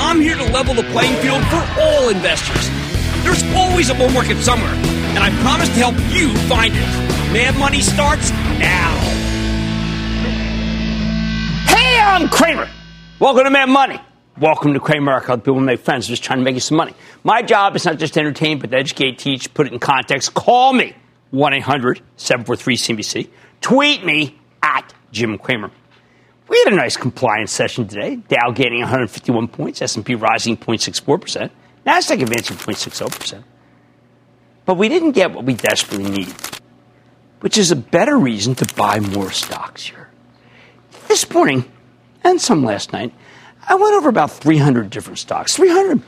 I'm here to level the playing field for all investors. There's always a bull market somewhere, and I promise to help you find it. Mad Money starts now. Hey, I'm Cramer. Welcome to Mad Money. Welcome to help people make friends. just trying to make you some money. My job is not just to entertain, but to educate, teach, put it in context. Call me 1 800 743 CNBC. Tweet me at Jim Cramer. We had a nice compliance session today. Dow gaining 151 points, S&P rising 0.64%, Nasdaq advancing 0.60%. But we didn't get what we desperately need, which is a better reason to buy more stocks here. This morning, and some last night, I went over about 300 different stocks, 300,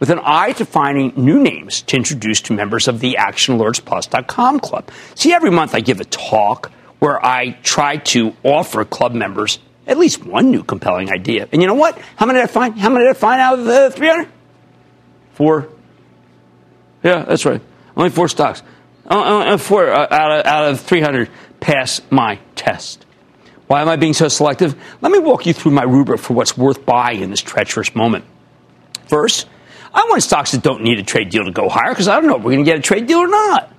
with an eye to finding new names to introduce to members of the ActionAlertsPlus.com club. See, every month I give a talk where I try to offer club members at least one new compelling idea. And you know what? How many did I find? How many did I find out of the 300? Four. Yeah, that's right. Only four stocks. Uh, uh, uh four out of, out of 300 pass my test. Why am I being so selective? Let me walk you through my rubric for what's worth buying in this treacherous moment. First, I want stocks that don't need a trade deal to go higher because I don't know if we're going to get a trade deal or not.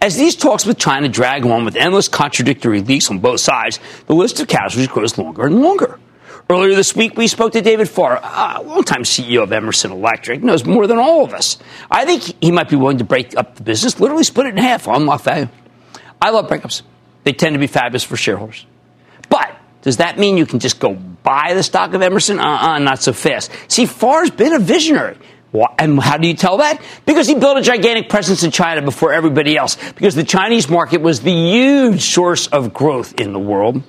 As these talks with China drag on with endless contradictory leaks on both sides, the list of casualties grows longer and longer. Earlier this week, we spoke to David Farr, a longtime CEO of Emerson Electric, knows more than all of us. I think he might be willing to break up the business, literally split it in half on unlock value. I love breakups. They tend to be fabulous for shareholders. But does that mean you can just go buy the stock of Emerson? Uh-uh, not so fast. See, Farr's been a visionary. And how do you tell that? Because he built a gigantic presence in China before everybody else. Because the Chinese market was the huge source of growth in the world.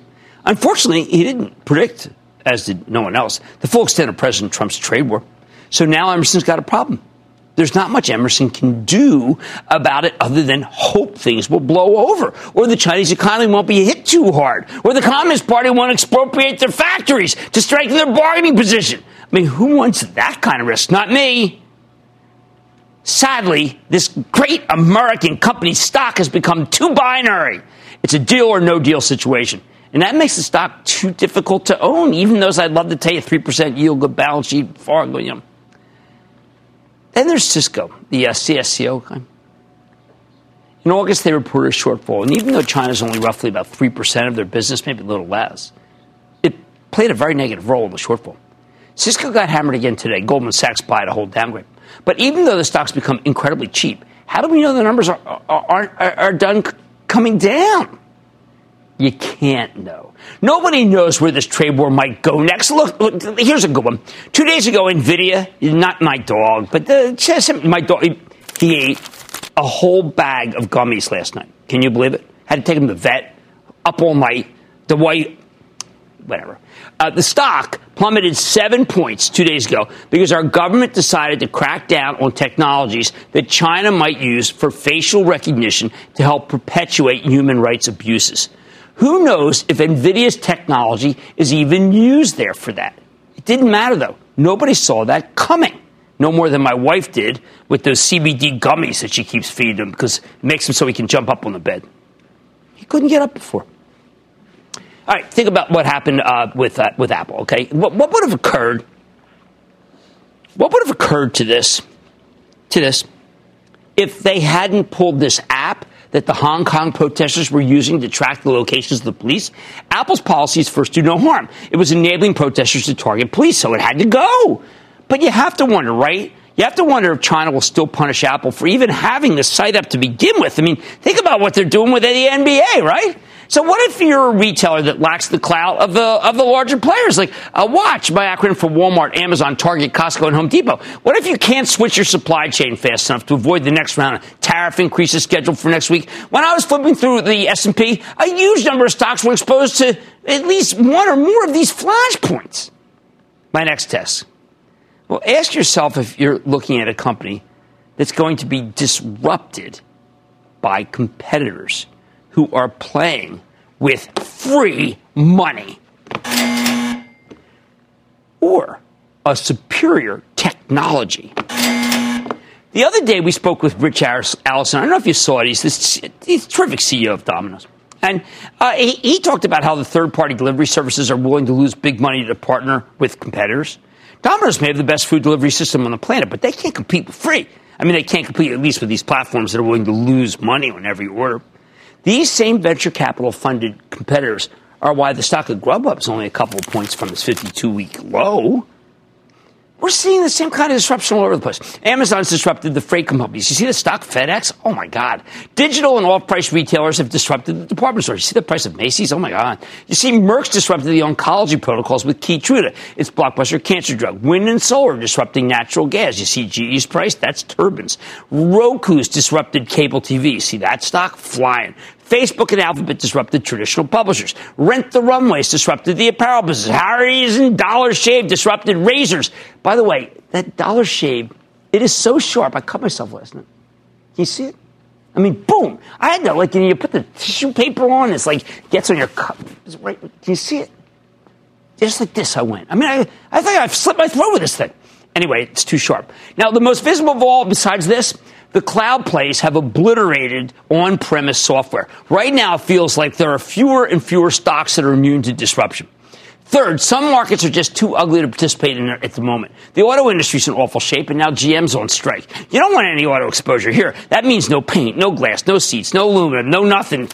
Unfortunately, he didn't predict, as did no one else, the full extent of President Trump's trade war. So now Emerson's got a problem. There's not much Emerson can do about it other than hope things will blow over, or the Chinese economy won't be hit too hard, or the Communist Party won't expropriate their factories to strengthen their bargaining position. I mean, who wants that kind of risk? Not me. Sadly, this great American company stock has become too binary. It's a deal or no deal situation. And that makes the stock too difficult to own, even though I'd love to tell you 3% yield, good balance sheet, far, you know. Then there's Cisco, the uh, CSCO. In August, they reported a shortfall. And even though China's only roughly about 3% of their business, maybe a little less, it played a very negative role in the shortfall. Cisco got hammered again today. Goldman Sachs bought a whole downgrade. But even though the stock's become incredibly cheap, how do we know the numbers are, are, are, are done coming down? You can't know. Nobody knows where this trade war might go next. Look, look here's a good one. Two days ago, NVIDIA, not my dog, but the, my dog, he ate a whole bag of gummies last night. Can you believe it? Had to take him to the vet, up all night. The white, whatever. Uh, the stock plummeted seven points two days ago because our government decided to crack down on technologies that China might use for facial recognition to help perpetuate human rights abuses. Who knows if NVIDIA's technology is even used there for that? It didn't matter, though. Nobody saw that coming. No more than my wife did with those CBD gummies that she keeps feeding him because it makes him so he can jump up on the bed. He couldn't get up before. All right, think about what happened uh, with uh, with Apple. Okay, what, what would have occurred? What would have occurred to this to this if they hadn't pulled this app that the Hong Kong protesters were using to track the locations of the police? Apple's policies first do no harm. It was enabling protesters to target police, so it had to go. But you have to wonder, right? You have to wonder if China will still punish Apple for even having the site up to begin with. I mean, think about what they're doing with the NBA, right? So what if you're a retailer that lacks the clout of the of the larger players, like a watch, my acronym for Walmart, Amazon, Target, Costco, and Home Depot? What if you can't switch your supply chain fast enough to avoid the next round of tariff increases scheduled for next week? When I was flipping through the S&P, a huge number of stocks were exposed to at least one or more of these flashpoints. My next test. Well, ask yourself if you're looking at a company that's going to be disrupted by competitors who are playing with free money or a superior technology. The other day, we spoke with Ritch Allison. I don't know if you saw it. He's this he's terrific CEO of Domino's. And uh, he, he talked about how the third party delivery services are willing to lose big money to partner with competitors. Domino's may have the best food delivery system on the planet, but they can't compete with free. I mean, they can't compete at least with these platforms that are willing to lose money on every order. These same venture capital funded competitors are why the stock of Grubhub is only a couple of points from its 52 week low. We're seeing the same kind of disruption all over the place. Amazon's disrupted the freight companies. You see the stock FedEx? Oh my God. Digital and off-price retailers have disrupted the department stores. You see the price of Macy's? Oh my God. You see Merck's disrupted the oncology protocols with Keytruda, its blockbuster cancer drug. Wind and solar disrupting natural gas. You see GE's price? That's turbines. Roku's disrupted cable TV. See that stock? Flying. Facebook and Alphabet disrupted traditional publishers. Rent the Runways disrupted the apparel business. Harry's and Dollar Shave disrupted razors. By the way, that Dollar Shave, it is so sharp. I cut myself last night. Can you see it? I mean, boom! I had to like you, know, you put the tissue paper on. It's like gets on your cup. Right? Can you see it? Just like this, I went. I mean, I, I think I've slit my throat with this thing. Anyway, it's too sharp. Now, the most visible of all, besides this, the cloud plays have obliterated on premise software. Right now, it feels like there are fewer and fewer stocks that are immune to disruption. Third, some markets are just too ugly to participate in at the moment. The auto industry's in awful shape, and now GM's on strike. You don't want any auto exposure here. That means no paint, no glass, no seats, no aluminum, no nothing.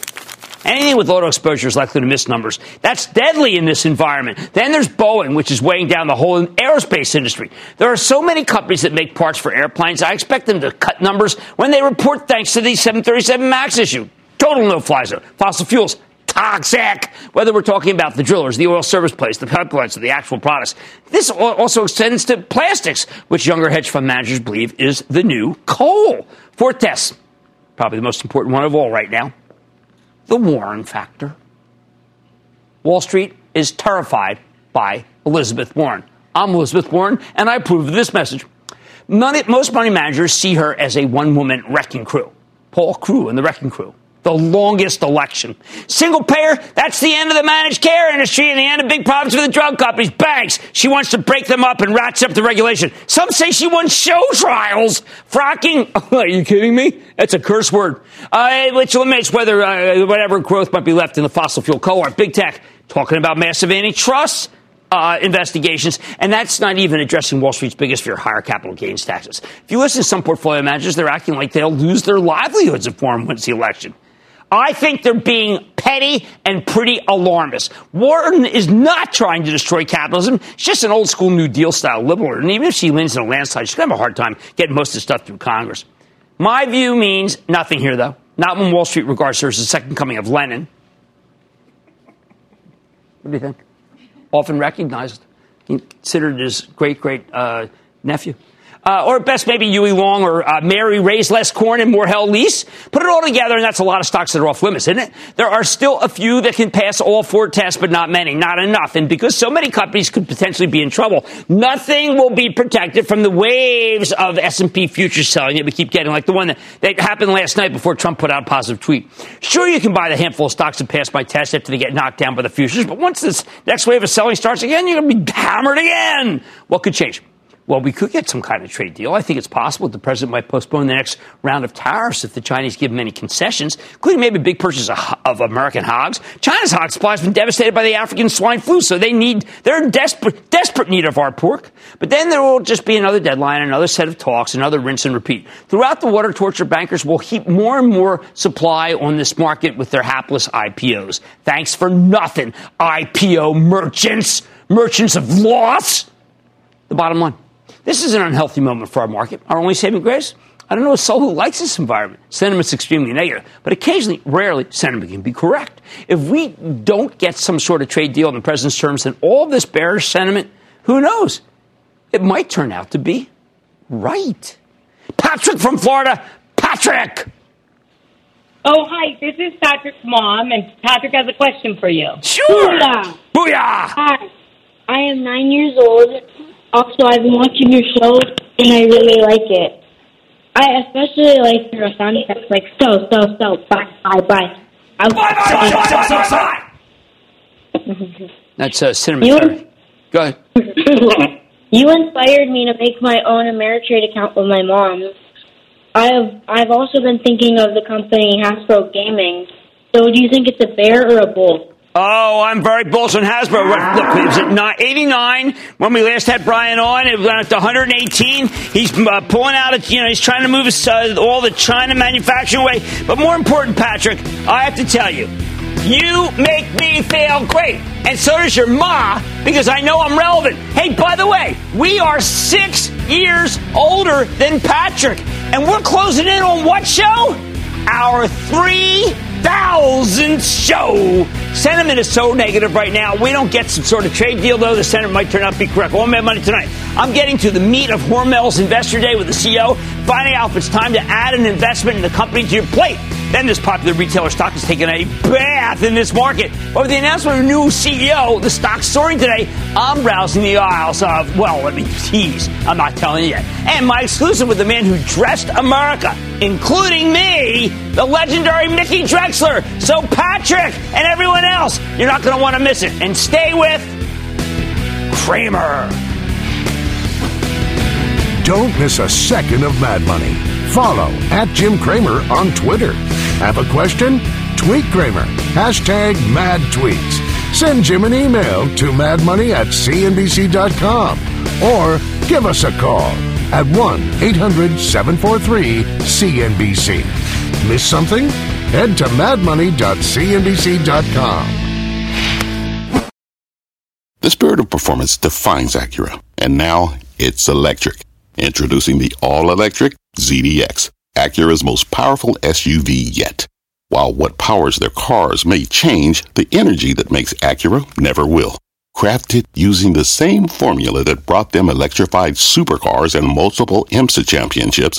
Anything with auto exposure is likely to miss numbers. That's deadly in this environment. Then there's Boeing, which is weighing down the whole aerospace industry. There are so many companies that make parts for airplanes. I expect them to cut numbers when they report thanks to the 737 MAX issue. Total no fly zone. Fossil fuels, toxic. Whether we're talking about the drillers, the oil service plays, the pipelines, or the actual products. This also extends to plastics, which younger hedge fund managers believe is the new coal. Fourth test, probably the most important one of all right now the Warren factor. Wall Street is terrified by Elizabeth Warren. I'm Elizabeth Warren, and I approve of this message. None, most money managers see her as a one woman wrecking crew. Paul Crewe and the wrecking crew the longest election. Single payer, that's the end of the managed care industry and the end of big problems for the drug companies. Banks, she wants to break them up and ratchet up the regulation. Some say she wants show trials. Fracking, are you kidding me? That's a curse word. Uh, which limits whether, uh, whatever growth might be left in the fossil fuel cohort. Big tech, talking about massive antitrust. Uh, investigations, and that's not even addressing Wall Street's biggest fear, higher capital gains taxes. If you listen to some portfolio managers, they're acting like they'll lose their livelihoods if Warren wins the election. I think they're being petty and pretty alarmist. Warren is not trying to destroy capitalism. She's just an old school New Deal style liberal. And even if she wins in a landslide, she's going to have a hard time getting most of the stuff through Congress. My view means nothing here, though. Not when Wall Street regards her as the second coming of Lenin. What do you think? Often recognized, considered his great great uh, nephew uh, or at best maybe Huey Long or uh, Mary raise less corn and more hell lease. Put it all together, and that's a lot of stocks that are off limits, isn't it? There are still a few that can pass all four tests, but not many, not enough. And because so many companies could potentially be in trouble, nothing will be protected from the waves of S&P futures selling that we keep getting, like the one that, that happened last night before Trump put out a positive tweet. Sure, you can buy the handful of stocks that pass my test after they get knocked down by the futures, but once this next wave of selling starts again, you're going to be hammered again. What could change? Well, we could get some kind of trade deal. I think it's possible the president might postpone the next round of tariffs if the Chinese give him any concessions, including maybe big purchase of, of American hogs. China's hog supply has been devastated by the African swine flu, so they need they're in desperate desperate need of our pork. But then there will just be another deadline, another set of talks, another rinse and repeat. Throughout the water torture, bankers will heap more and more supply on this market with their hapless IPOs. Thanks for nothing, IPO merchants, merchants of loss. The bottom line. This is an unhealthy moment for our market. Our only saving grace? I don't know a soul who likes this environment. Sentiment's extremely negative, but occasionally, rarely, sentiment can be correct. If we don't get some sort of trade deal in the president's terms, then all this bearish sentiment, who knows? It might turn out to be right. Patrick from Florida. Patrick! Oh, hi. This is Patrick's mom, and Patrick has a question for you. Sure! Booyah! Booyah! Hi. I am nine years old also, I've been watching your show and I really like it. I especially like your sound effects like so, so, so, bye, bye, bye. I bye, bye, bye, bye. That's uh, cinnamon. Go ahead. you inspired me to make my own Ameritrade account with my mom. I've I've also been thinking of the company Hasbro Gaming. So, do you think it's a bear or a bull? Oh, I'm very bullish on Hasbro. Look, it was at 89 when we last had Brian on. It went up to 118. He's uh, pulling out, a, you know, he's trying to move his, uh, all the China manufacturing away. But more important, Patrick, I have to tell you, you make me feel great. And so does your ma, because I know I'm relevant. Hey, by the way, we are six years older than Patrick. And we're closing in on what show? Our three thousandth show. Sentiment is so negative right now. We don't get some sort of trade deal, though. The sentiment might turn out to be correct. All my money tonight. I'm getting to the meat of Hormel's Investor Day with the CEO, finding out if it's time to add an investment in the company to your plate. Then this popular retailer stock has taken a bath in this market. But with the announcement of a new CEO, the stock's soaring today. I'm browsing the aisles of, well, let me tease. I'm not telling you yet. And my exclusive with the man who dressed America, including me, the legendary Mickey So, Patrick and everyone else, you're not going to want to miss it. And stay with Cramer. Don't miss a second of Mad Money. Follow at Jim Cramer on Twitter. Have a question? Tweet Cramer. Hashtag mad tweets. Send Jim an email to madmoney at cnbc.com or give us a call at 1 800 743 CNBC. Miss something? Head to madmoney.cnbc.com. The spirit of performance defines Acura, and now it's electric. Introducing the all electric ZDX, Acura's most powerful SUV yet. While what powers their cars may change, the energy that makes Acura never will. Crafted using the same formula that brought them electrified supercars and multiple IMSA championships,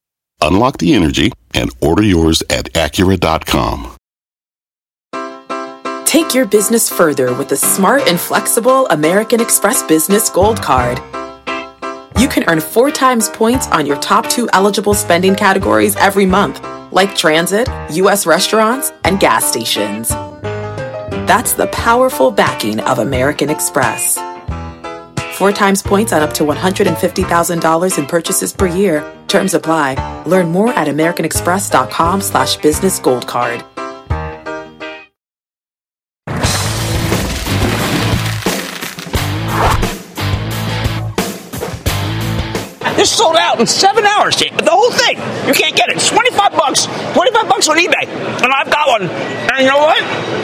Unlock the energy and order yours at Acura.com. Take your business further with the smart and flexible American Express Business Gold Card. You can earn four times points on your top two eligible spending categories every month, like transit, U.S. restaurants, and gas stations. That's the powerful backing of American Express. Four times points on up to $150,000 in purchases per year. Terms apply. Learn more at americanexpress.com slash business gold card. This sold out in seven hours. The whole thing. You can't get it. It's 25 bucks. 25 bucks on eBay. And I've got one. And you know what?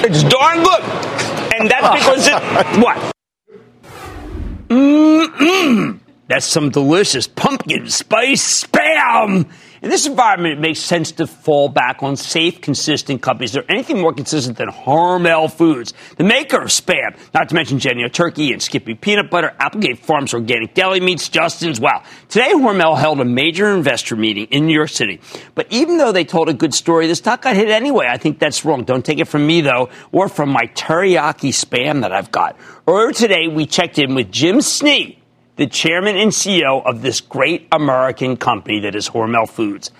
It's darn good. And that's because it. What? Mmm. That's some delicious pumpkin spice spam. In this environment, it makes sense to fall back on safe, consistent companies. Is there anything more consistent than Hormel Foods, the maker of Spam, not to mention Jennie-O Turkey and Skippy Peanut Butter, Applegate Farms Organic Deli Meats, Justin's. Wow. Today, Hormel held a major investor meeting in New York City. But even though they told a good story, the stock got hit anyway. I think that's wrong. Don't take it from me, though, or from my teriyaki Spam that I've got. Earlier today, we checked in with Jim Snee the chairman and CEO of this great American company that is Hormel Foods.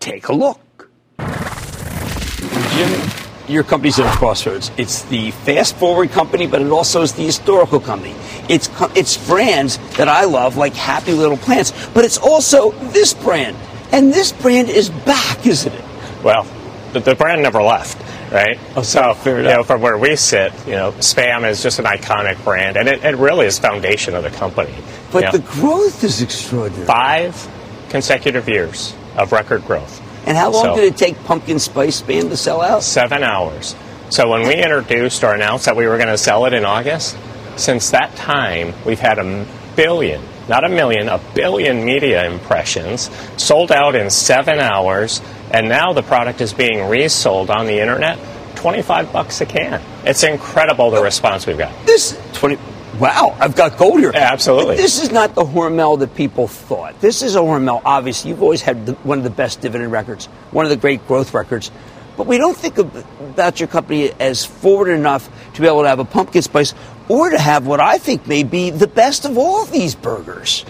Take a look. Jim, your company's at a crossroads. It's the fast forward company, but it also is the historical company. It's, it's brands that I love, like Happy Little Plants, but it's also this brand. And this brand is back, isn't it? Well, the, the brand never left right? Oh, so you know, from where we sit, you know, Spam is just an iconic brand, and it, it really is foundation of the company. But the growth is extraordinary. Five consecutive years of record growth. And how long so, did it take pumpkin spice spam to sell out? Seven hours. So when we introduced or announced that we were going to sell it in August, since that time we've had a billion, not a million, a billion media impressions, sold out in seven hours, and now the product is being resold on the internet, 25 bucks a can. It's incredible the response we've got. This 20 wow, I've got gold here. Yeah, absolutely. But this is not the Hormel that people thought. This is a Hormel. Obviously, you've always had the, one of the best dividend records, one of the great growth records. But we don't think of, about your company as forward enough to be able to have a pumpkin spice or to have what I think may be the best of all of these burgers.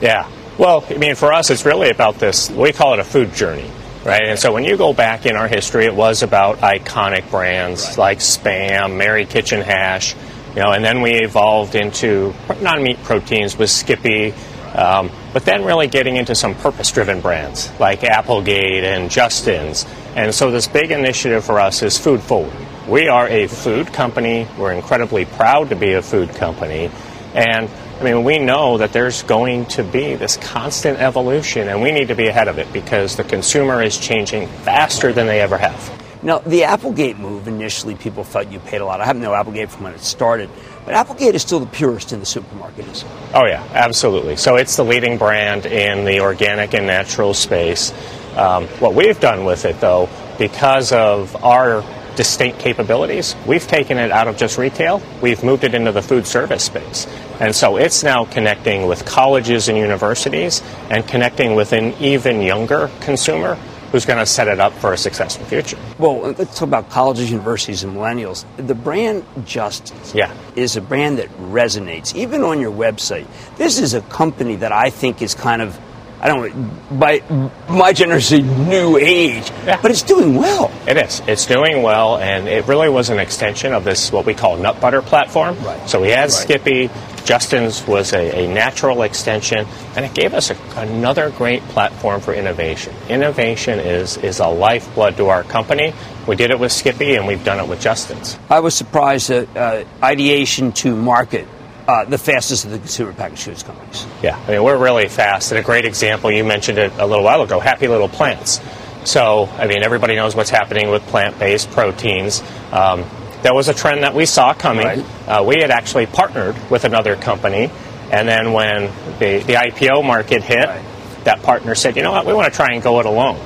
Yeah. Well, I mean, for us, it's really about this. We call it a food journey right? And so when you go back in our history, it was about iconic brands right. like Spam, Mary Kitchen Hash, you know, and then we evolved into non-meat proteins with Skippy, um, but then really getting into some purpose-driven brands like Applegate and Justin's. And so this big initiative for us is food forward. We are a food company. We're incredibly proud to be a food company. And I mean, we know that there's going to be this constant evolution, and we need to be ahead of it because the consumer is changing faster than they ever have. Now, the Applegate move, initially people felt you paid a lot. I haven't known Applegate from when it started, but Applegate is still the purest in the supermarket, Oh, yeah, absolutely. So it's the leading brand in the organic and natural space. Um, what we've done with it, though, because of our distinct capabilities, we've taken it out of just retail, we've moved it into the food service space. And so it's now connecting with colleges and universities and connecting with an even younger consumer who's going to set it up for a successful future. Well, uh, let's talk about colleges, universities, and millennials. The brand just yeah. is a brand that resonates, even on your website. This is a company that I think is kind of, I don't by my generation, new age, yeah. but it's doing well. It is. It's doing well, and it really was an extension of this, what we call nut butter platform. Right. So we had right. Skippy, Justin's was a, a, natural extension, and it gave us a, another great platform for innovation. Innovation is, is a lifeblood to our company. We did it with Skippy, and we've done it with Justin's. I was surprised at uh, ideation to market uh, the fastest of the consumer packaged goods companies. Yeah, I mean, we're really fast. And a great example, you mentioned it a little while ago Happy Little Plants. So, I mean, everybody knows what's happening with plant based proteins. Um, that was a trend that we saw coming. Right. Uh, we had actually partnered with another company, and then when the, the IPO market hit, right. that partner said, you know what, we want to try and go it alone.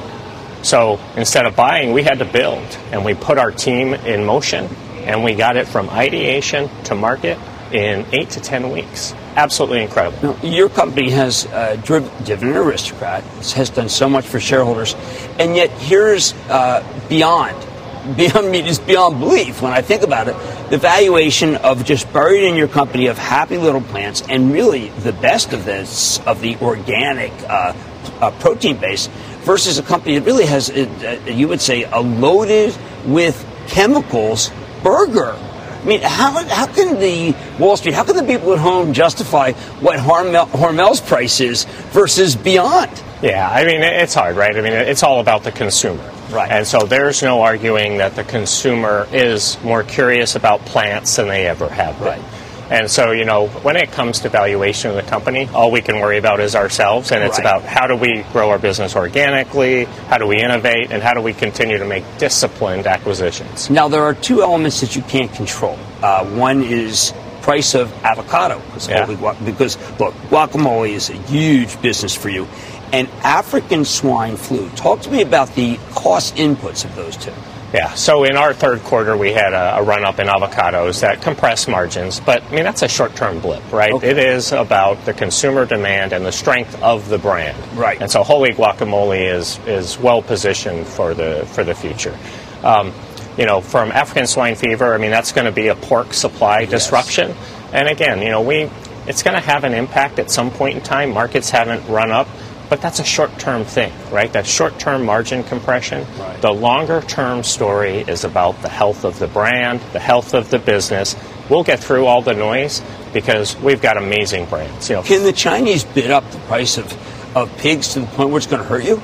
So instead of buying, we had to build, and we put our team in motion, and we got it from ideation to market in eight to ten weeks. Absolutely incredible. Now, your company has uh, driven Dividend Aristocrat, has done so much for shareholders, and yet here's uh, beyond beyond me is beyond belief when I think about it. The valuation of just buried in your company of happy little plants and really the best of this of the organic uh, uh, protein base versus a company that really has uh, uh, you would say a loaded with chemicals burger. I mean, how, how can the Wall Street, how can the people at home justify what Hormel, Hormel's price is versus Beyond? Yeah, I mean, it's hard, right? I mean, it's all about the consumer. Right. And so there's no arguing that the consumer is more curious about plants than they ever have been. Right. And so, you know, when it comes to valuation of the company, all we can worry about is ourselves, and it's right. about how do we grow our business organically, how do we innovate, and how do we continue to make disciplined acquisitions. Now, there are two elements that you can't control. Uh, one is price of avocado, yeah. because look, guacamole is a huge business for you, and African swine flu. Talk to me about the cost inputs of those two. Yeah, so in our third quarter, we had a, a run up in avocados that compressed margins, but I mean, that's a short term blip, right? Okay. It is about the consumer demand and the strength of the brand. Right. And so Holy Guacamole is, is well positioned for the, for the future. Um, you know, from African swine fever, I mean, that's going to be a pork supply yes. disruption. And again, you know, we, it's going to have an impact at some point in time. Markets haven't run up but that's a short term thing, right? That short term margin compression. Right. The longer term story is about the health of the brand, the health of the business. We'll get through all the noise because we've got amazing brands. You know, Can the Chinese bid up the price of, of pigs to the point where it's going to hurt you?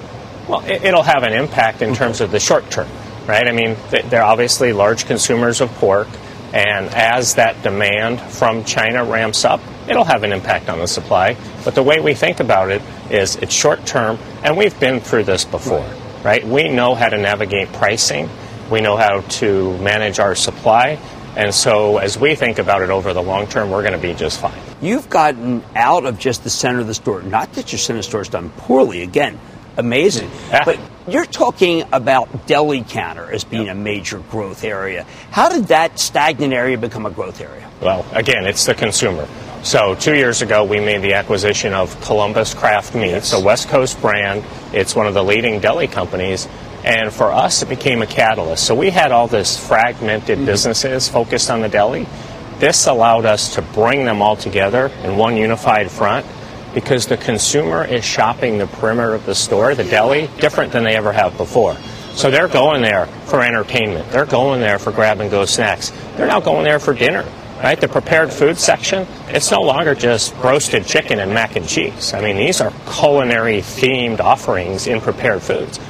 Well, it, will have an impact in terms of the short term, right? I mean, they're obviously large consumers of pork. And as that demand from China ramps up, it'll have an impact on the supply. But the way we think about it is it's short term, and we've been through this before, right. right? We know how to navigate pricing, we know how to manage our supply. And so, as we think about it over the long term, we're going to be just fine. You've gotten out of just the center of the store. Not that your center store has done poorly. Again, amazing. Yeah. But you're talking about deli counter as being a major growth area. How did that stagnant area become a growth area? Well, again, it's the consumer. So, two years ago, we made the acquisition of Columbus Craft Meats, a West Coast brand. It's one of the leading deli companies. And for us, it became a catalyst. So, we had all this fragmented mm-hmm. businesses focused on the deli. This allowed us to bring them all together in one unified front because the consumer is shopping the perimeter of the store, the deli, different than they ever have before. So they're going there for entertainment. They're going there for grab and go snacks. They're now going there for dinner. Right? The prepared food section, it's no longer just roasted chicken and mac and cheese. I mean, these are culinary themed offerings in prepared foods.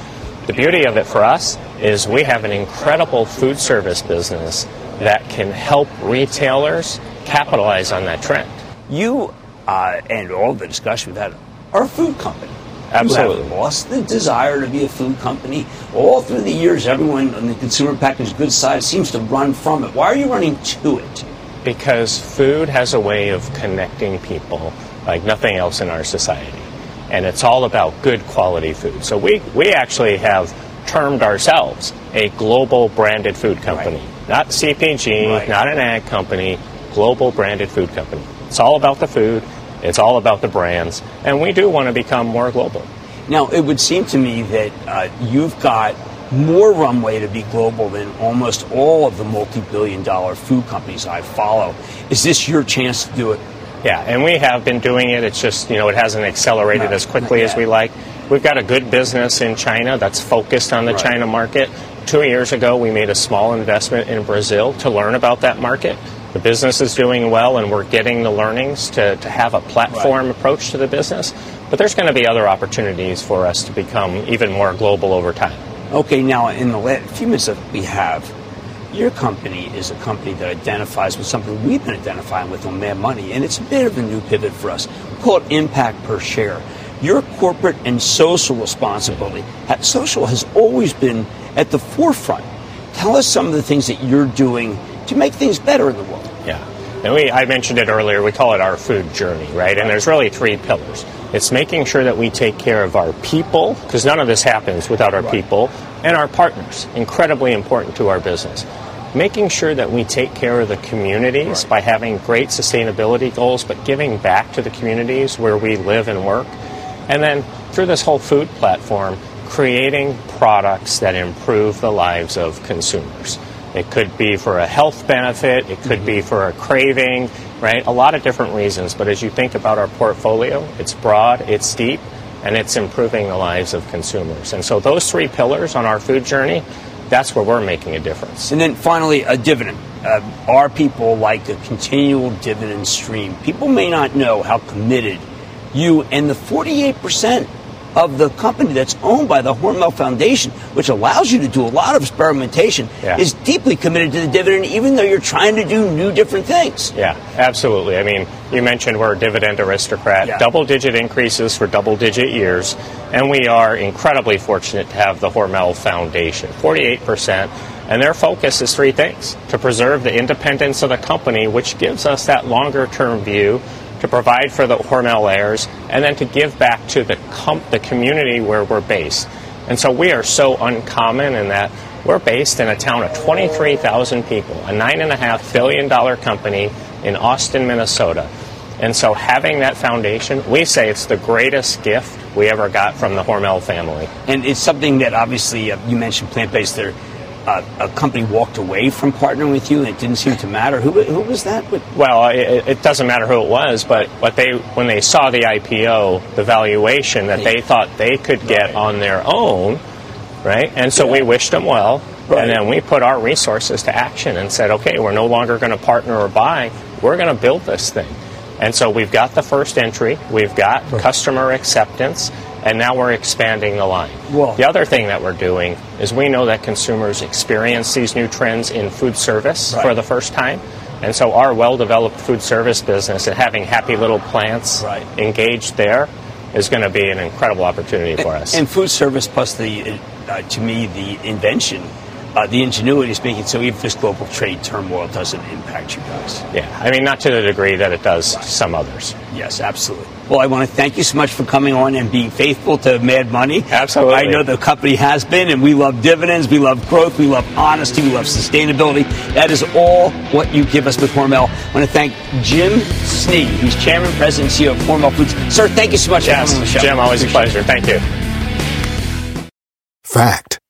The beauty of it for us is we have an incredible food service business that can help retailers capitalize on that trend. You uh, and all the discussion we've had are a food company. Absolutely. You have lost the desire to be a food company. All through the years, everyone on the consumer packaged goods side seems to run from it. Why are you running to it? Because food has a way of connecting people like nothing else in our society. And it's all about good quality food. So we, we actually have termed ourselves a global branded food company. Right. Not CPG, right. not an ag company, global branded food company. It's all about the food it's all about the brands, and we do want to become more global. Now, it would seem to me that uh, you've got more runway to be global than almost all of the multi billion dollar food companies I follow. Is this your chance to do it? Yeah, and we have been doing it. It's just, you know, it hasn't accelerated no, as quickly as we like. We've got a good business in China that's focused on the right. China market. Two years ago, we made a small investment in Brazil to learn about that market the business is doing well and we're getting the learnings to, to have a platform right. approach to the business. But there's going to be other opportunities for us to become even more global over time. Okay, now in the last few minutes that we have, your company is a company that identifies with something we've been identifying with on Mad Money, and it's a bit of a new pivot for us. We call it impact per share. Your corporate and social responsibility, social has always been at the forefront. Tell us some of the things that you're doing to make things better in the. And we, I mentioned it earlier, we call it our food journey, right? And there's really three pillars. It's making sure that we take care of our people, because none of this happens without our people, and our partners, incredibly important to our business. Making sure that we take care of the communities by having great sustainability goals, but giving back to the communities where we live and work. And then through this whole food platform, creating products that improve the lives of consumers. It could be for a health benefit, it could be for a craving, right? A lot of different reasons. But as you think about our portfolio, it's broad, it's deep, and it's improving the lives of consumers. And so those three pillars on our food journey, that's where we're making a difference. And then finally, a dividend. Uh, are people like a continual dividend stream? People may not know how committed you and the 48% of the company that's owned by the Hormel Foundation, which allows you to do a lot of experimentation, yeah. is deeply committed to the dividend, even though you're trying to do new different things. Yeah, absolutely. I mean, you mentioned we're a dividend aristocrat, yeah. double digit increases for double digit years, and we are incredibly fortunate to have the Hormel Foundation, 48%. And their focus is three things to preserve the independence of the company, which gives us that longer term view to provide for the Hormel heirs, and then to give back to the, com- the community where we're based. And so we are so uncommon in that we're based in a town of 23,000 people, a $9.5 billion company in Austin, Minnesota. And so having that foundation, we say it's the greatest gift we ever got from the Hormel family. And it's something that obviously uh, you mentioned plant based there. Uh, a company walked away from partnering with you, and it didn't seem to matter. Who, who was that? Well, it, it, doesn't matter who it was, but what they when they saw the IPO, the valuation that they thought they could get on their own, right? And so yeah. we wished them well, right. and then we put our resources to action and said, okay, we're no longer going to partner or buy. We're going to build this thing. And so we've got the first entry, we've got right. customer acceptance, and now we're expanding the line. Well, the other thing that we're doing is we know that consumers experience these new trends in food service right. for the first time. And so our well developed food service business and having happy little plants right. engaged there is going to be an incredible opportunity for us. And food service plus the, uh, to me, the invention uh, the ingenuity is making so even this global trade turmoil doesn't impact you guys. Yeah, I mean, not to the degree that it does right. some others. Yes, absolutely. Well, I want to thank you so much for coming on and being faithful to Mad Money. Absolutely. I know the company has been, and we love dividends, we love growth, we love honesty, we love sustainability. That is all what you give us with Hormel. I want to thank Jim Snee, who's Chairman, President, CEO of Hormel Foods. Sir, thank you so much yes, for coming on the show. Jim, always a pleasure. Thank you. Fact.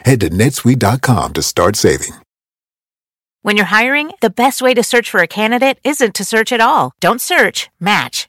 Head to netsuite.com to start saving. When you're hiring, the best way to search for a candidate isn't to search at all. Don't search, match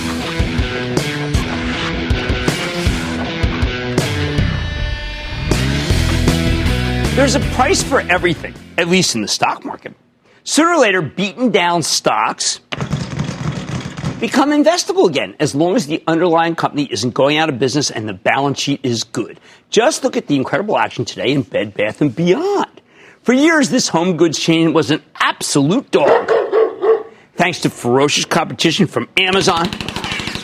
There's a price for everything, at least in the stock market. Sooner or later, beaten down stocks become investable again as long as the underlying company isn't going out of business and the balance sheet is good. Just look at the incredible action today in Bed Bath and Beyond. For years, this home goods chain was an absolute dog. Thanks to ferocious competition from Amazon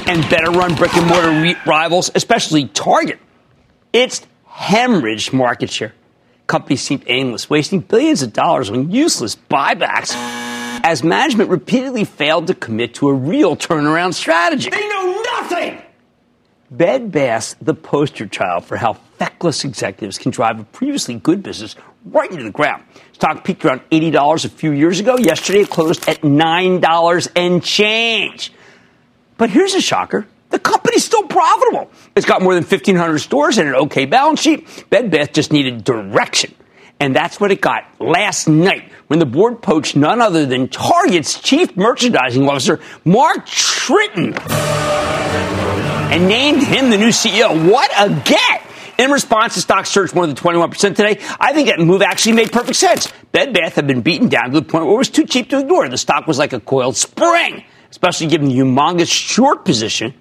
and better run brick and mortar rivals, especially Target, it's hemorrhaged market share companies seemed aimless, wasting billions of dollars on useless buybacks as management repeatedly failed to commit to a real turnaround strategy. They know nothing! Bed Bath's the poster child for how feckless executives can drive a previously good business right into the ground. Stock peaked around $80 a few years ago. Yesterday it closed at $9 and change. But here's a shocker. The company's still profitable. It's got more than 1,500 stores and an okay balance sheet. Bed Bath just needed direction. And that's what it got last night when the board poached none other than Target's chief merchandising officer, Mark Tritton, and named him the new CEO. What a get! In response, the stock surged more than 21% today. I think that move actually made perfect sense. Bed Bath had been beaten down to the point where it was too cheap to ignore. The stock was like a coiled spring, especially given the humongous short position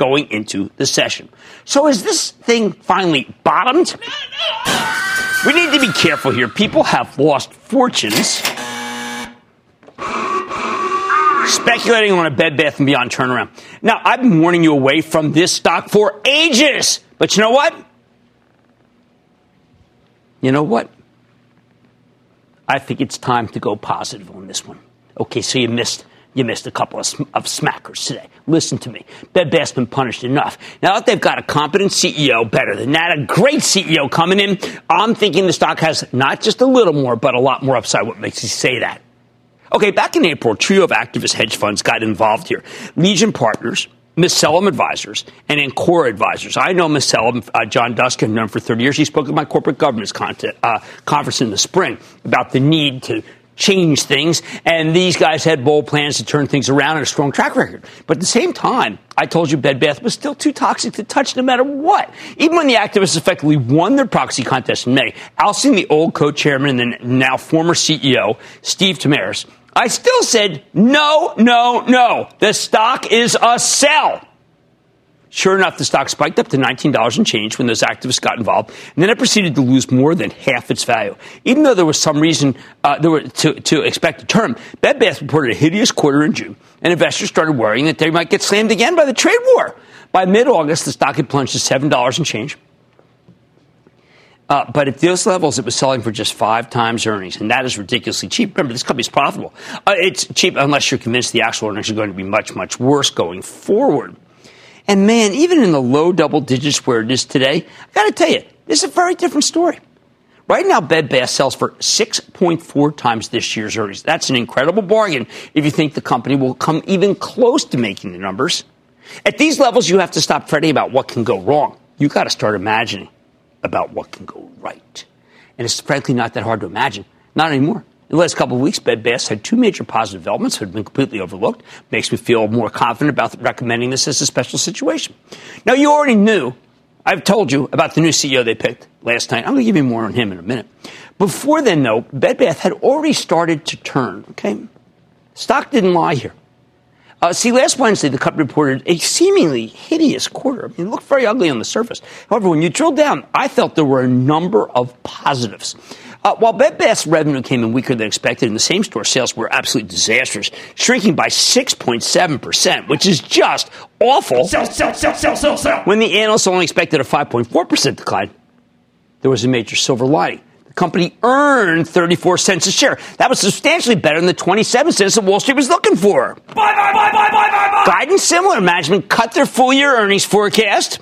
going into the session. So is this thing finally bottomed? We need to be careful here. People have lost fortunes speculating on a Bed Bath and Beyond turnaround. Now, I've been warning you away from this stock for ages, but you know what? You know what? I think it's time to go positive on this one. Okay, so you missed you missed a couple of, sm- of smackers today. Listen to me. Bed Bath's been punished enough. Now that they've got a competent CEO, better than that, a great CEO coming in, I'm thinking the stock has not just a little more, but a lot more upside. What makes you say that? Okay, back in April, a trio of activist hedge funds got involved here. Legion Partners, Macellum Advisors, and Ancora Advisors. I know Macellum, uh, John Duskin, known for 30 years. He spoke at my corporate governance uh, conference in the spring about the need to change things. And these guys had bold plans to turn things around and a strong track record. But at the same time, I told you Bed Bath was still too toxic to touch no matter what. Even when the activists effectively won their proxy contest in May, ousting the old co-chairman and then now former CEO, Steve Temares, I still said, no, no, no. The stock is a sell. Sure enough, the stock spiked up to $19 and change when those activists got involved, and then it proceeded to lose more than half its value. Even though there was some reason uh, there were to, to expect a turn, Bed Bath reported a hideous quarter in June, and investors started worrying that they might get slammed again by the trade war. By mid-August, the stock had plunged to $7 and change. Uh, but at those levels, it was selling for just five times earnings, and that is ridiculously cheap. Remember, this company is profitable. Uh, it's cheap unless you're convinced the actual earnings are going to be much, much worse going forward. And man, even in the low double digits where it is today, I got to tell you, this is a very different story. Right now, Bed Bath sells for 6.4 times this year's earnings. That's an incredible bargain if you think the company will come even close to making the numbers. At these levels, you have to stop fretting about what can go wrong. You got to start imagining about what can go right. And it's frankly not that hard to imagine. Not anymore. The last couple of weeks, Bed Bath had two major positive developments that had been completely overlooked. Makes me feel more confident about recommending this as a special situation. Now, you already knew, I've told you about the new CEO they picked last night. I'm going to give you more on him in a minute. Before then, though, Bed Bath had already started to turn, okay? Stock didn't lie here. Uh, see, last Wednesday, the company reported a seemingly hideous quarter. I mean, it looked very ugly on the surface. However, when you drill down, I felt there were a number of positives. Uh, while Bed Bath's revenue came in weaker than expected, and the same store sales were absolutely disastrous, shrinking by 6.7%, which is just awful. Sell, sell, sell, sell, sell, sell. When the analysts only expected a 5.4% decline, there was a major silver lining. The company earned 34 cents a share. That was substantially better than the 27 cents that Wall Street was looking for. Buy, buy, buy, buy, buy, buy, buy. Guidance similar. Management cut their full year earnings forecast.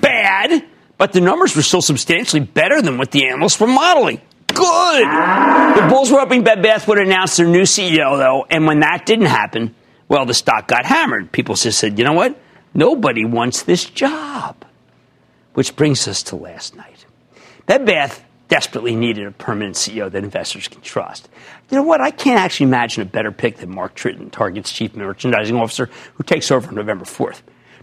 Bad, but the numbers were still substantially better than what the analysts were modeling. Good. The Bulls were hoping Bed Bath would announce their new CEO, though, and when that didn't happen, well, the stock got hammered. People just said, you know what? Nobody wants this job. Which brings us to last night. Bed Bath desperately needed a permanent CEO that investors can trust. You know what? I can't actually imagine a better pick than Mark Tritton, Target's chief merchandising officer, who takes over on November 4th.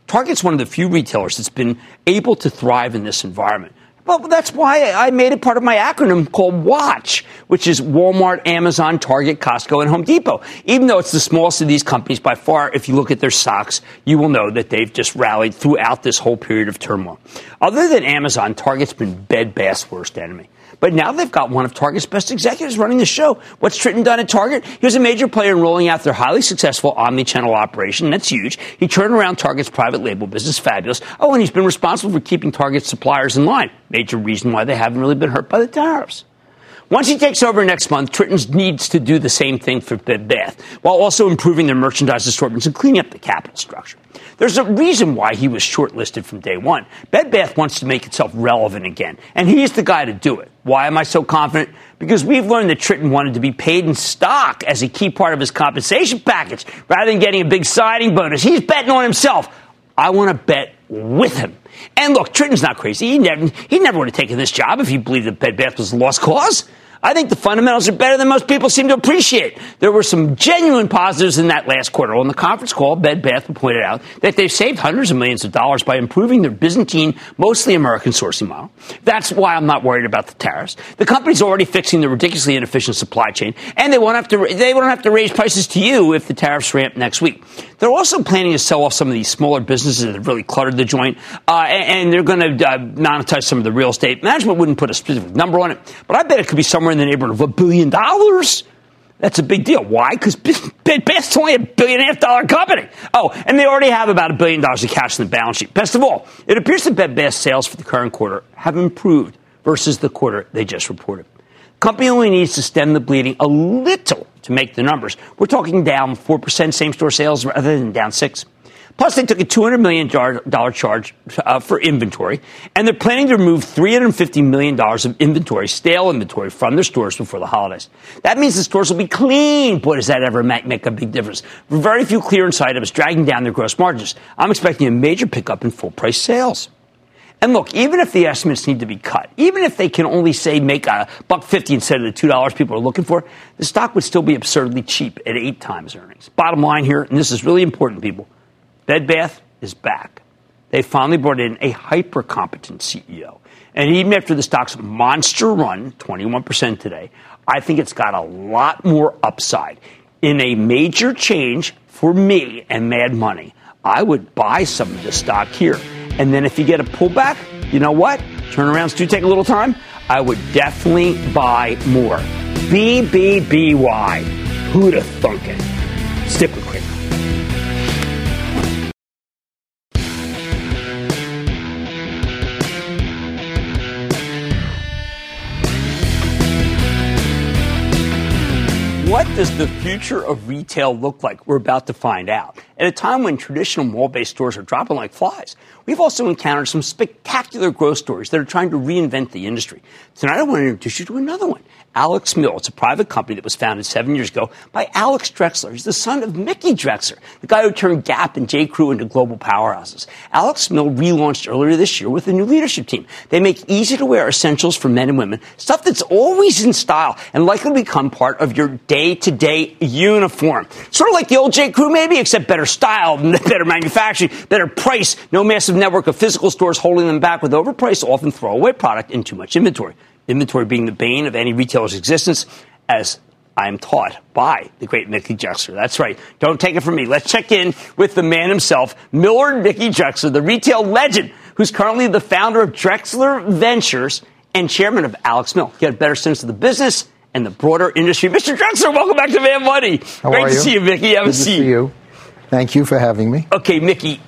Target's one of the few retailers that's been able to thrive in this environment. Well, that's why I made it part of my acronym called WATCH, which is Walmart, Amazon, Target, Costco, and Home Depot. Even though it's the smallest of these companies by far, if you look at their stocks, you will know that they've just rallied throughout this whole period of turmoil. Other than Amazon, Target's been Bed Bath's worst enemy. But now they've got one of Target's best executives running the show. What's Tritton done at Target? He was a major player in rolling out their highly successful omni-channel operation. That's huge. He turned around Target's private label business, fabulous. Oh, and he's been responsible for keeping Target's suppliers in line. Major reason why they haven't really been hurt by the tariffs. Once he takes over next month, Tritton needs to do the same thing for Bed Bath, while also improving their merchandise assortments and cleaning up the capital structure. There's a reason why he was shortlisted from day one. Bed Bath wants to make itself relevant again, and he's the guy to do it. Why am I so confident? Because we've learned that Tritton wanted to be paid in stock as a key part of his compensation package rather than getting a big signing bonus. He's betting on himself. I want to bet with him. And look, Tritton's not crazy. He never, he never would have taken this job if he believed that Bed Bath was a lost cause. I think the fundamentals are better than most people seem to appreciate. There were some genuine positives in that last quarter. On the conference call, Bed Bath pointed out that they've saved hundreds of millions of dollars by improving their Byzantine, mostly American sourcing model. That's why I'm not worried about the tariffs. The company's already fixing the ridiculously inefficient supply chain, and they won't have to they won't have to raise prices to you if the tariffs ramp next week. They're also planning to sell off some of these smaller businesses that have really cluttered the joint, uh, and, and, they're going to uh, monetize some of the real estate. Management wouldn't put a specific number on it, but I bet it could be somewhere in the neighborhood of a billion dollars. That's a big deal. Why? Because Best's only a billion and a half dollar company. Oh, and they already have about a billion dollars of cash in the balance sheet. Best of all, it appears that Bed Bath sales for the current quarter have improved versus the quarter they just reported. Company only needs to stem the bleeding a little to make the numbers. We're talking down 4% same store sales rather than down 6 Plus, they took a $200 million charge uh, for inventory, and they're planning to remove $350 million of inventory, stale inventory, from their stores before the holidays. That means the stores will be clean. Boy, does that ever make, make a big difference. Very few clearance items dragging down their gross margins. I'm expecting a major pickup in full price sales. And look, even if the estimates need to be cut, even if they can only say make a buck fifty instead of the two dollars people are looking for, the stock would still be absurdly cheap at eight times earnings. Bottom line here, and this is really important, people, Bed Bath is back. They finally brought in a hyper competent CEO. And even after the stock's monster run, 21% today, I think it's got a lot more upside. In a major change for me and Mad Money, I would buy some of this stock here. And then if you get a pullback, you know what? Turnarounds do take a little time. I would definitely buy more. BBBY. Who'd thunk it? Stick with Cramer. What does the future of retail look like? We're about to find out. At a time when traditional mall based stores are dropping like flies, we've also encountered some spectacular growth stories that are trying to reinvent the industry. Tonight, I want to introduce you to another one. Alex Mill. It's a private company that was founded seven years ago by Alex Drexler. He's the son of Mickey Drexler, the guy who turned Gap and J. Crew into global powerhouses. Alex Mill relaunched earlier this year with a new leadership team. They make easy to wear essentials for men and women, stuff that's always in style and likely to become part of your day to day uniform. Sort of like the old J. Crew, maybe, except better style, better manufacturing, better price, no massive network of physical stores holding them back with overpriced, often throwaway product and too much inventory inventory being the bane of any retailer's existence, as I'm taught by the great Mickey Drexler. That's right. Don't take it from me. Let's check in with the man himself, Millard Mickey Drexler, the retail legend, who's currently the founder of Drexler Ventures and chairman of Alex Mill. Get a better sense of the business and the broader industry. Mr. Drexler, welcome back to Mad Money. How Great to you? see you, Mickey. Have Good to see you. Thank you for having me. Okay, Mickey,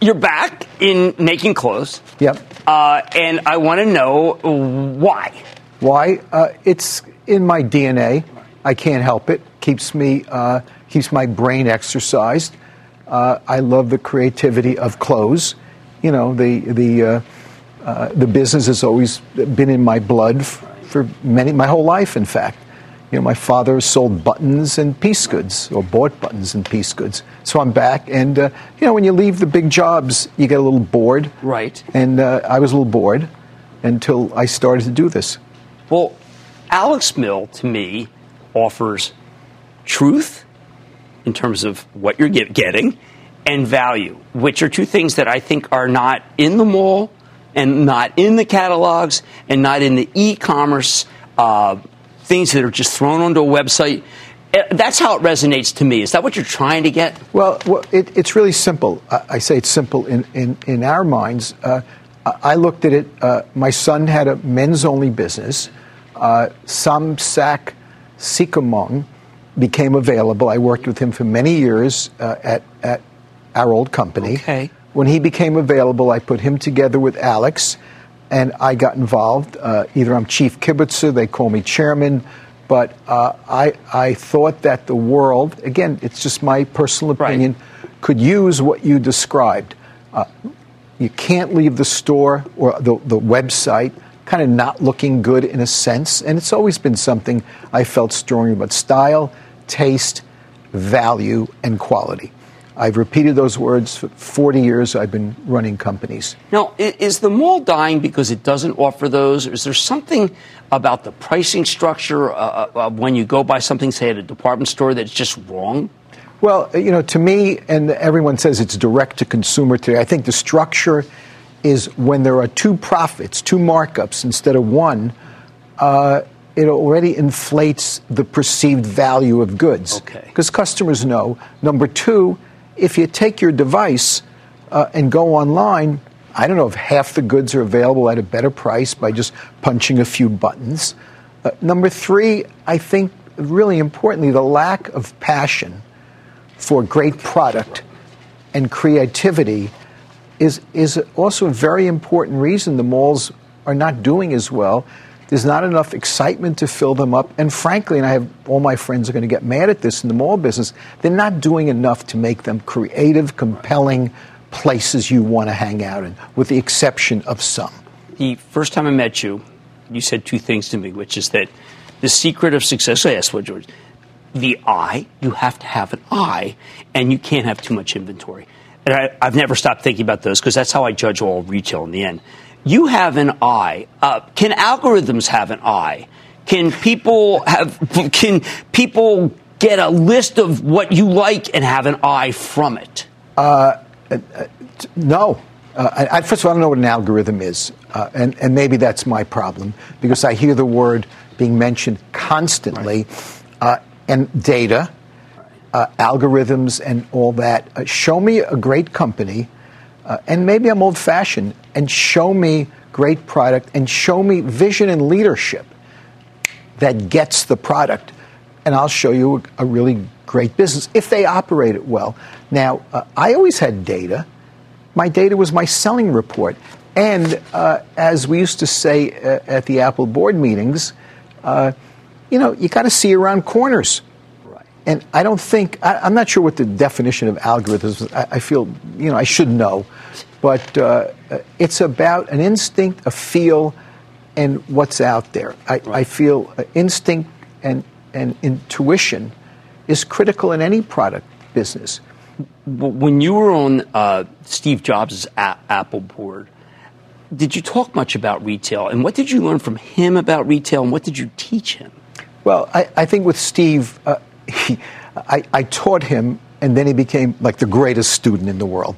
you're back in making clothes. Yep. Uh, and I want to know why. Why? Uh, it's in my DNA. I can't help it. Keeps me uh, keeps my brain exercised. Uh, I love the creativity of clothes. You know, the the uh, uh, the business has always been in my blood f- for many my whole life. In fact, you know, my father sold buttons and piece goods, or bought buttons and piece goods. So I'm back, and uh, you know, when you leave the big jobs, you get a little bored. Right. And uh, I was a little bored until I started to do this. Well, Alex Mill to me offers truth in terms of what you're get- getting and value, which are two things that I think are not in the mall and not in the catalogs and not in the e-commerce. Uh, things that are just thrown onto a website. Eh, that's how it resonates to me. Is that what you're trying to get? Well, well it, it's really simple. I say it's simple in, in, in our minds. Uh, I looked at it. Uh, my son had a men's only business. Uh, Somsack Sikhounmuong became available. I worked with him for many years uh, at, at our old company. Okay. When he became available, I put him together with Alex and I got involved. Uh, either I'm chief kibitzer, they call me chairman, but uh, I, I thought that the world, again, it's just my personal opinion, right. could use what you described. Uh, you can't leave the store or the, the website kind of not looking good in a sense, and it's always been something I felt strongly about style, taste, value, and quality. I've repeated those words for 40 years I've been running companies. Now, is the mall dying because it doesn't offer those? Or is there something about the pricing structure uh, uh, uh, when you go buy something, say, at a department store that's just wrong? Well, you know, to me, and everyone says it's direct to consumer today, I think the structure is when there are two profits, two markups instead of one, uh, it already inflates the perceived value of goods. Okay. Because customers know. Number two, if you take your device uh, and go online, I don't know if half the goods are available at a better price by just punching a few buttons. Uh, number three, I think really importantly, the lack of passion for great product and creativity is, is also a very important reason the malls are not doing as well. There's not enough excitement to fill them up. And frankly, and I have all my friends are going to get mad at this in the mall business, they're not doing enough to make them creative, compelling places you want to hang out in, with the exception of some. The first time I met you, you said two things to me, which is that the secret of success, I asked what George, the eye, you have to have an eye, and you can't have too much inventory. And I, have never stopped thinking about those because that's how I judge all retail in the end. You have an eye. Uh, can algorithms have an eye? Can people have? Can people get a list of what you like and have an eye from it? Uh, uh, no. Uh, I, first of all, I don't know what an algorithm is, uh, and, and maybe that's my problem because I hear the word being mentioned constantly, right. and data, algorithms, and all that. show me a great company uh, and maybe I'm old fashioned, and show me great product and show me vision and leadership that gets the product, and I'll show you a, really great business if they operate it well. Now, uh, I always had data. My data was my selling report. And uh, as we used to say uh, at the Apple board meetings, uh, you know, you got to see around corners. And I don't think, I, am not sure what the definition of algorithms I, I, feel, you know, I should know. But uh, it's about an instinct, a feel, and what's out there. I, right. I feel instinct and, and intuition is critical in any product business. When you were on uh, Steve Jobs' a- Apple board, did you talk much about retail? And what did you learn from him about retail, and what did you teach him? Well, I, I think with Steve, uh, he, I, I, taught him, and then he became like the greatest student in the world.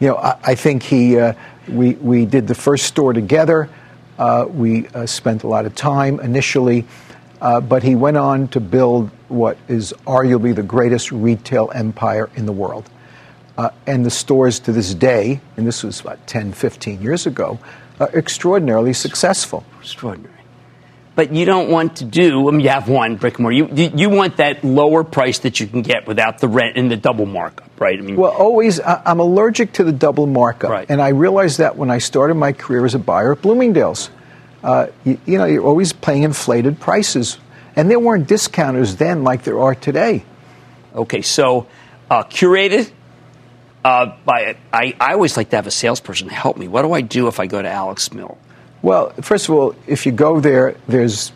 You know, I, I think he, uh, we, we did the first store together. Uh, we uh, spent a lot of time initially, uh, but he went on to build what is arguably the greatest retail empire in the world. Uh, and the stores to this day, and this was about 10, 15 years ago, are extraordinarily successful. Extraordinary but you don't want to do. I mean, you have one brick and mortar. You, you, you want that lower price that you can get without the rent and the double markup, right? I mean, well, always I'm allergic to the double markup, right. and I realized that when I started my career as a buyer at Bloomingdale's. Uh, you, you know, you're always paying inflated prices, and there weren't discounters then like there are today. Okay, so uh, curated. Uh, by, I, I always like to have a salesperson help me. What do I do if I go to Alex Mill? Well, first of all, if you go there, there's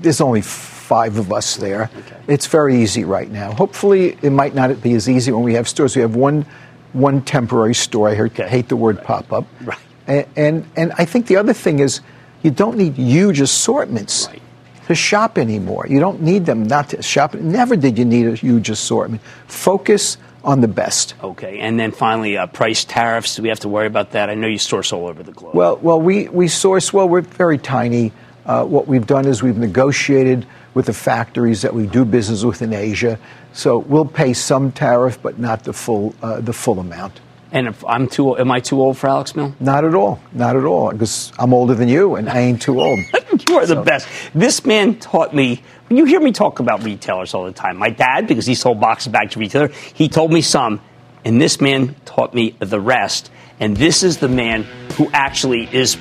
there's only five of us there. Okay. It's very easy right now. Hopefully, it might not be as easy when we have stores. We have one one temporary store. I heard, okay. hate the word right. pop up. Right. And, and, and I think the other thing is you don't need huge assortments. Right. To shop anymore. You don't need them not to shop. Never did you need a huge assortment. Focus on the best. Okay, and then finally, uh, price tariffs. Do we have to worry about that? I know you source all over the globe. Well, well, we, we source. Well, we're very tiny. Uh, what we've done is we've negotiated with the factories that we do business with in Asia. So we'll pay some tariff, but not the full uh, the full amount. And if I'm too, am I too old for Alex Mill? Not at all, not at all. Because I'm older than you, and I ain't too old. you are so. the best. This man taught me. When you hear me talk about retailers all the time, my dad, because he sold boxes back to retailer, he told me some, and this man taught me the rest. And this is the man who actually is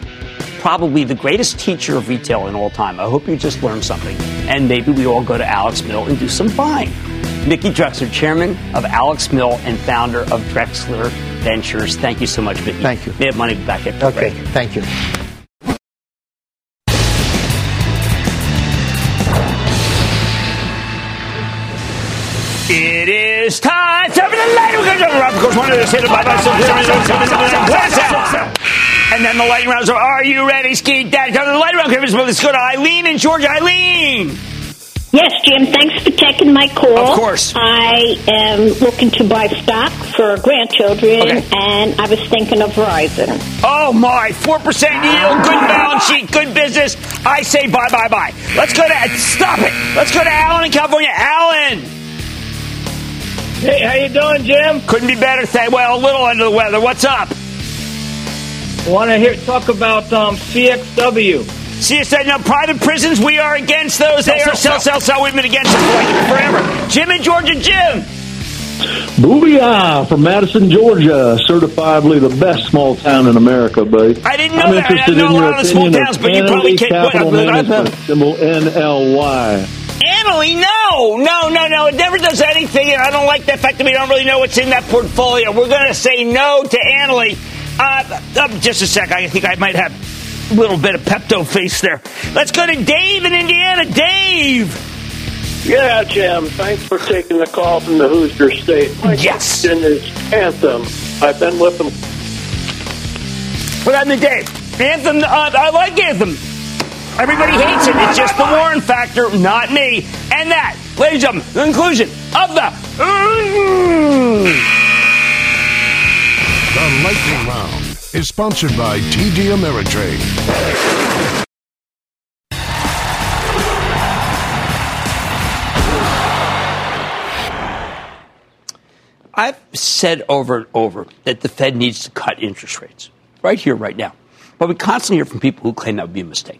probably the greatest teacher of retail in all time. I hope you just learned something, and maybe we all go to Alex Mill and do some buying. Mickey Drexler, chairman of Alex Mill and founder of Drexler Ventures. Thank you so much, Mickey. Thank you. Mad Money back at Okay, break. thank you. It is time for the Of course, one of those hit by And then the lightning rounds are, are you ready, Ski Dad? come to The lightning round, let's go to Eileen in Georgia. Eileen! Yes, Jim, thanks for taking my call. Of course. I am looking to buy stock for grandchildren, okay. and I was thinking of Verizon. Oh, my. 4% yield, good balance sheet, good business. I say bye, bye, bye. Let's go to, stop it. Let's go to Alan in California. Alan. Hey, how you doing, Jim? Couldn't be better. Thank. Well, a little under the weather. What's up? Want to hear talk about um, CXW? CSN, now private prisons, we are against those. They are sell, sell, sell. We've been against them forever. Jim in Georgia, Jim. Booyah from Madison, Georgia, certifiably the best small town in America, buddy. I didn't know that. I'm that. interested I know in a your lot of small opinion towns, of but you probably can't. Capital What, Management, symbol NLY. Annaly, no, no, no, no. It never does anything, and I don't like the fact that we don't really know what's in that portfolio. We're going to say no to Annaly. Uh, uh, just a sec. I think I might have little bit of Pepto face there. Let's go to Dave in Indiana. Dave. Yeah, Jim. Thanks for taking the call from the Hoosier State. My yes. question is Anthem. I've been with them. What happened to Dave? Anthem. Uh, I like Anthem. Everybody hates it. It's just the Warren factor, not me. And that, ladies and gentlemen, the conclusion of the. The lightning round is sponsored by TD Ameritrade. I've said over and over that the Fed needs to cut interest rates right here, right now. But we constantly hear from people who claim that would be a mistake.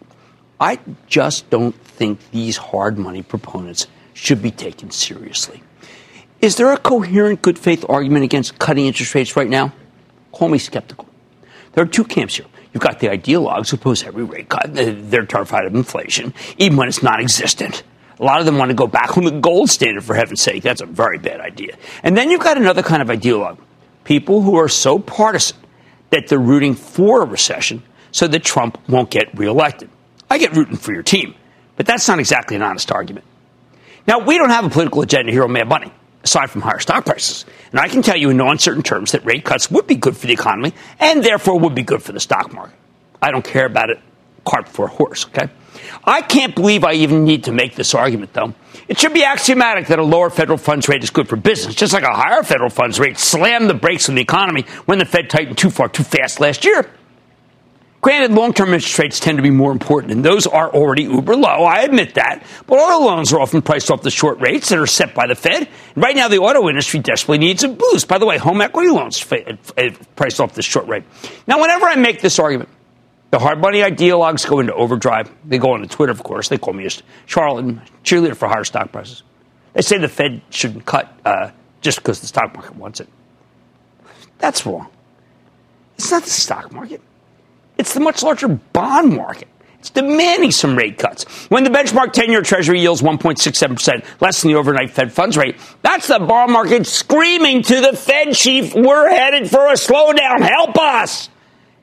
I just don't think these hard money proponents should be taken seriously. Is there a coherent good faith argument against cutting interest rates right now? Call me skeptical. There are two camps here. You've got the ideologues who oppose every rate cut. They're terrified of inflation, even when it's non existent. A lot of them want to go back on the gold standard, for heaven's sake. That's a very bad idea. And then you've got another kind of ideologue people who are so partisan that they're rooting for a recession so that Trump won't get reelected. I get rooting for your team, but that's not exactly an honest argument. Now, we don't have a political agenda here on Mad Money aside from higher stock prices. And I can tell you in no uncertain terms that rate cuts would be good for the economy and therefore would be good for the stock market. I don't care about it cart before horse, okay? I can't believe I even need to make this argument, though. It should be axiomatic that a lower federal funds rate is good for business, just like a higher federal funds rate slammed the brakes on the economy when the Fed tightened too far too fast last year. Granted, long term interest rates tend to be more important, and those are already uber low. I admit that. But auto loans are often priced off the short rates that are set by the Fed. And right now, the auto industry desperately needs a boost. By the way, home equity loans priced off the short rate. Now, whenever I make this argument, the hard money ideologues go into overdrive. They go onto Twitter, of course. They call me a charlatan, cheerleader for higher stock prices. They say the Fed shouldn't cut uh, just because the stock market wants it. That's wrong. It's not the stock market. It's the much larger bond market. It's demanding some rate cuts. When the benchmark 10 year Treasury yields 1.67%, less than the overnight Fed funds rate, that's the bond market screaming to the Fed chief, we're headed for a slowdown. Help us.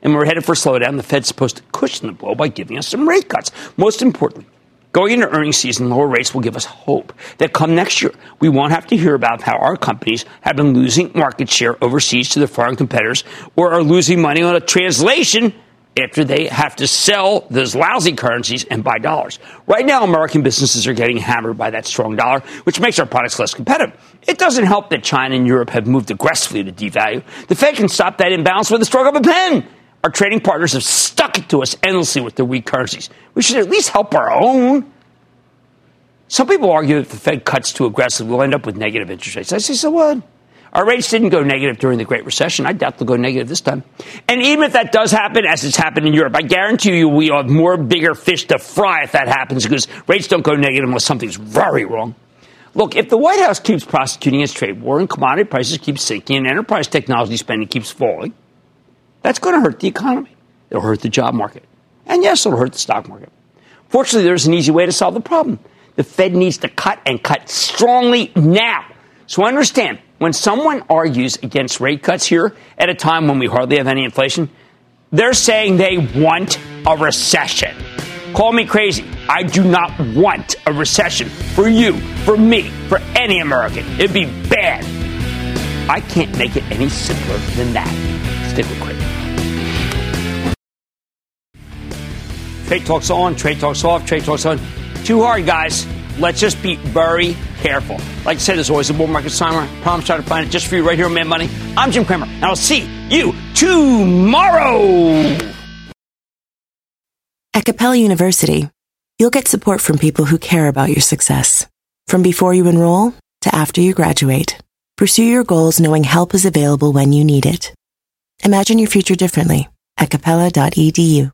And we're headed for a slowdown. The Fed's supposed to cushion the blow by giving us some rate cuts. Most importantly, Going into earnings season, lower rates will give us hope that come next year, we won't have to hear about how our companies have been losing market share overseas to their foreign competitors or are losing money on a translation after they have to sell those lousy currencies and buy dollars. Right now, American businesses are getting hammered by that strong dollar, which makes our products less competitive. It doesn't help that China and Europe have moved aggressively to devalue. The Fed can stop that imbalance with a stroke of a pen. Our trading partners have stuck it to us endlessly with their weak currencies. We should at least help our own. Some people argue that if the Fed cuts too aggressive, we'll end up with negative interest rates. I say, so what? Our rates didn't go negative during the Great Recession. I doubt they'll go negative this time. And even if that does happen, as it's happened in Europe, I guarantee you we have more bigger fish to fry if that happens because rates don't go negative unless something's very wrong. Look, if the White House keeps prosecuting its trade war and commodity prices keep sinking and enterprise technology spending keeps falling, that's going to hurt the economy. It'll hurt the job market. And yes, it'll hurt the stock market. Fortunately, there's an easy way to solve the problem. The Fed needs to cut and cut strongly now. So understand, when someone argues against rate cuts here at a time when we hardly have any inflation, they're saying they want a recession. Call me crazy. I do not want a recession for you, for me, for any American. It'd be bad. I can't make it any simpler than that. Stick with Cramer. Trade talks on, trade talks off, trade talks on. Too hard, guys. Let's just be very careful. Like I said, there's always a bull market somewhere. Promise try to find it just for you right here on Mad Money. I'm Jim Cramer, and I'll see you tomorrow. At Capella University, you'll get support from people who care about your success. From before you enroll to after you graduate, pursue your goals knowing help is available when you need it. Imagine your future differently at capella.edu.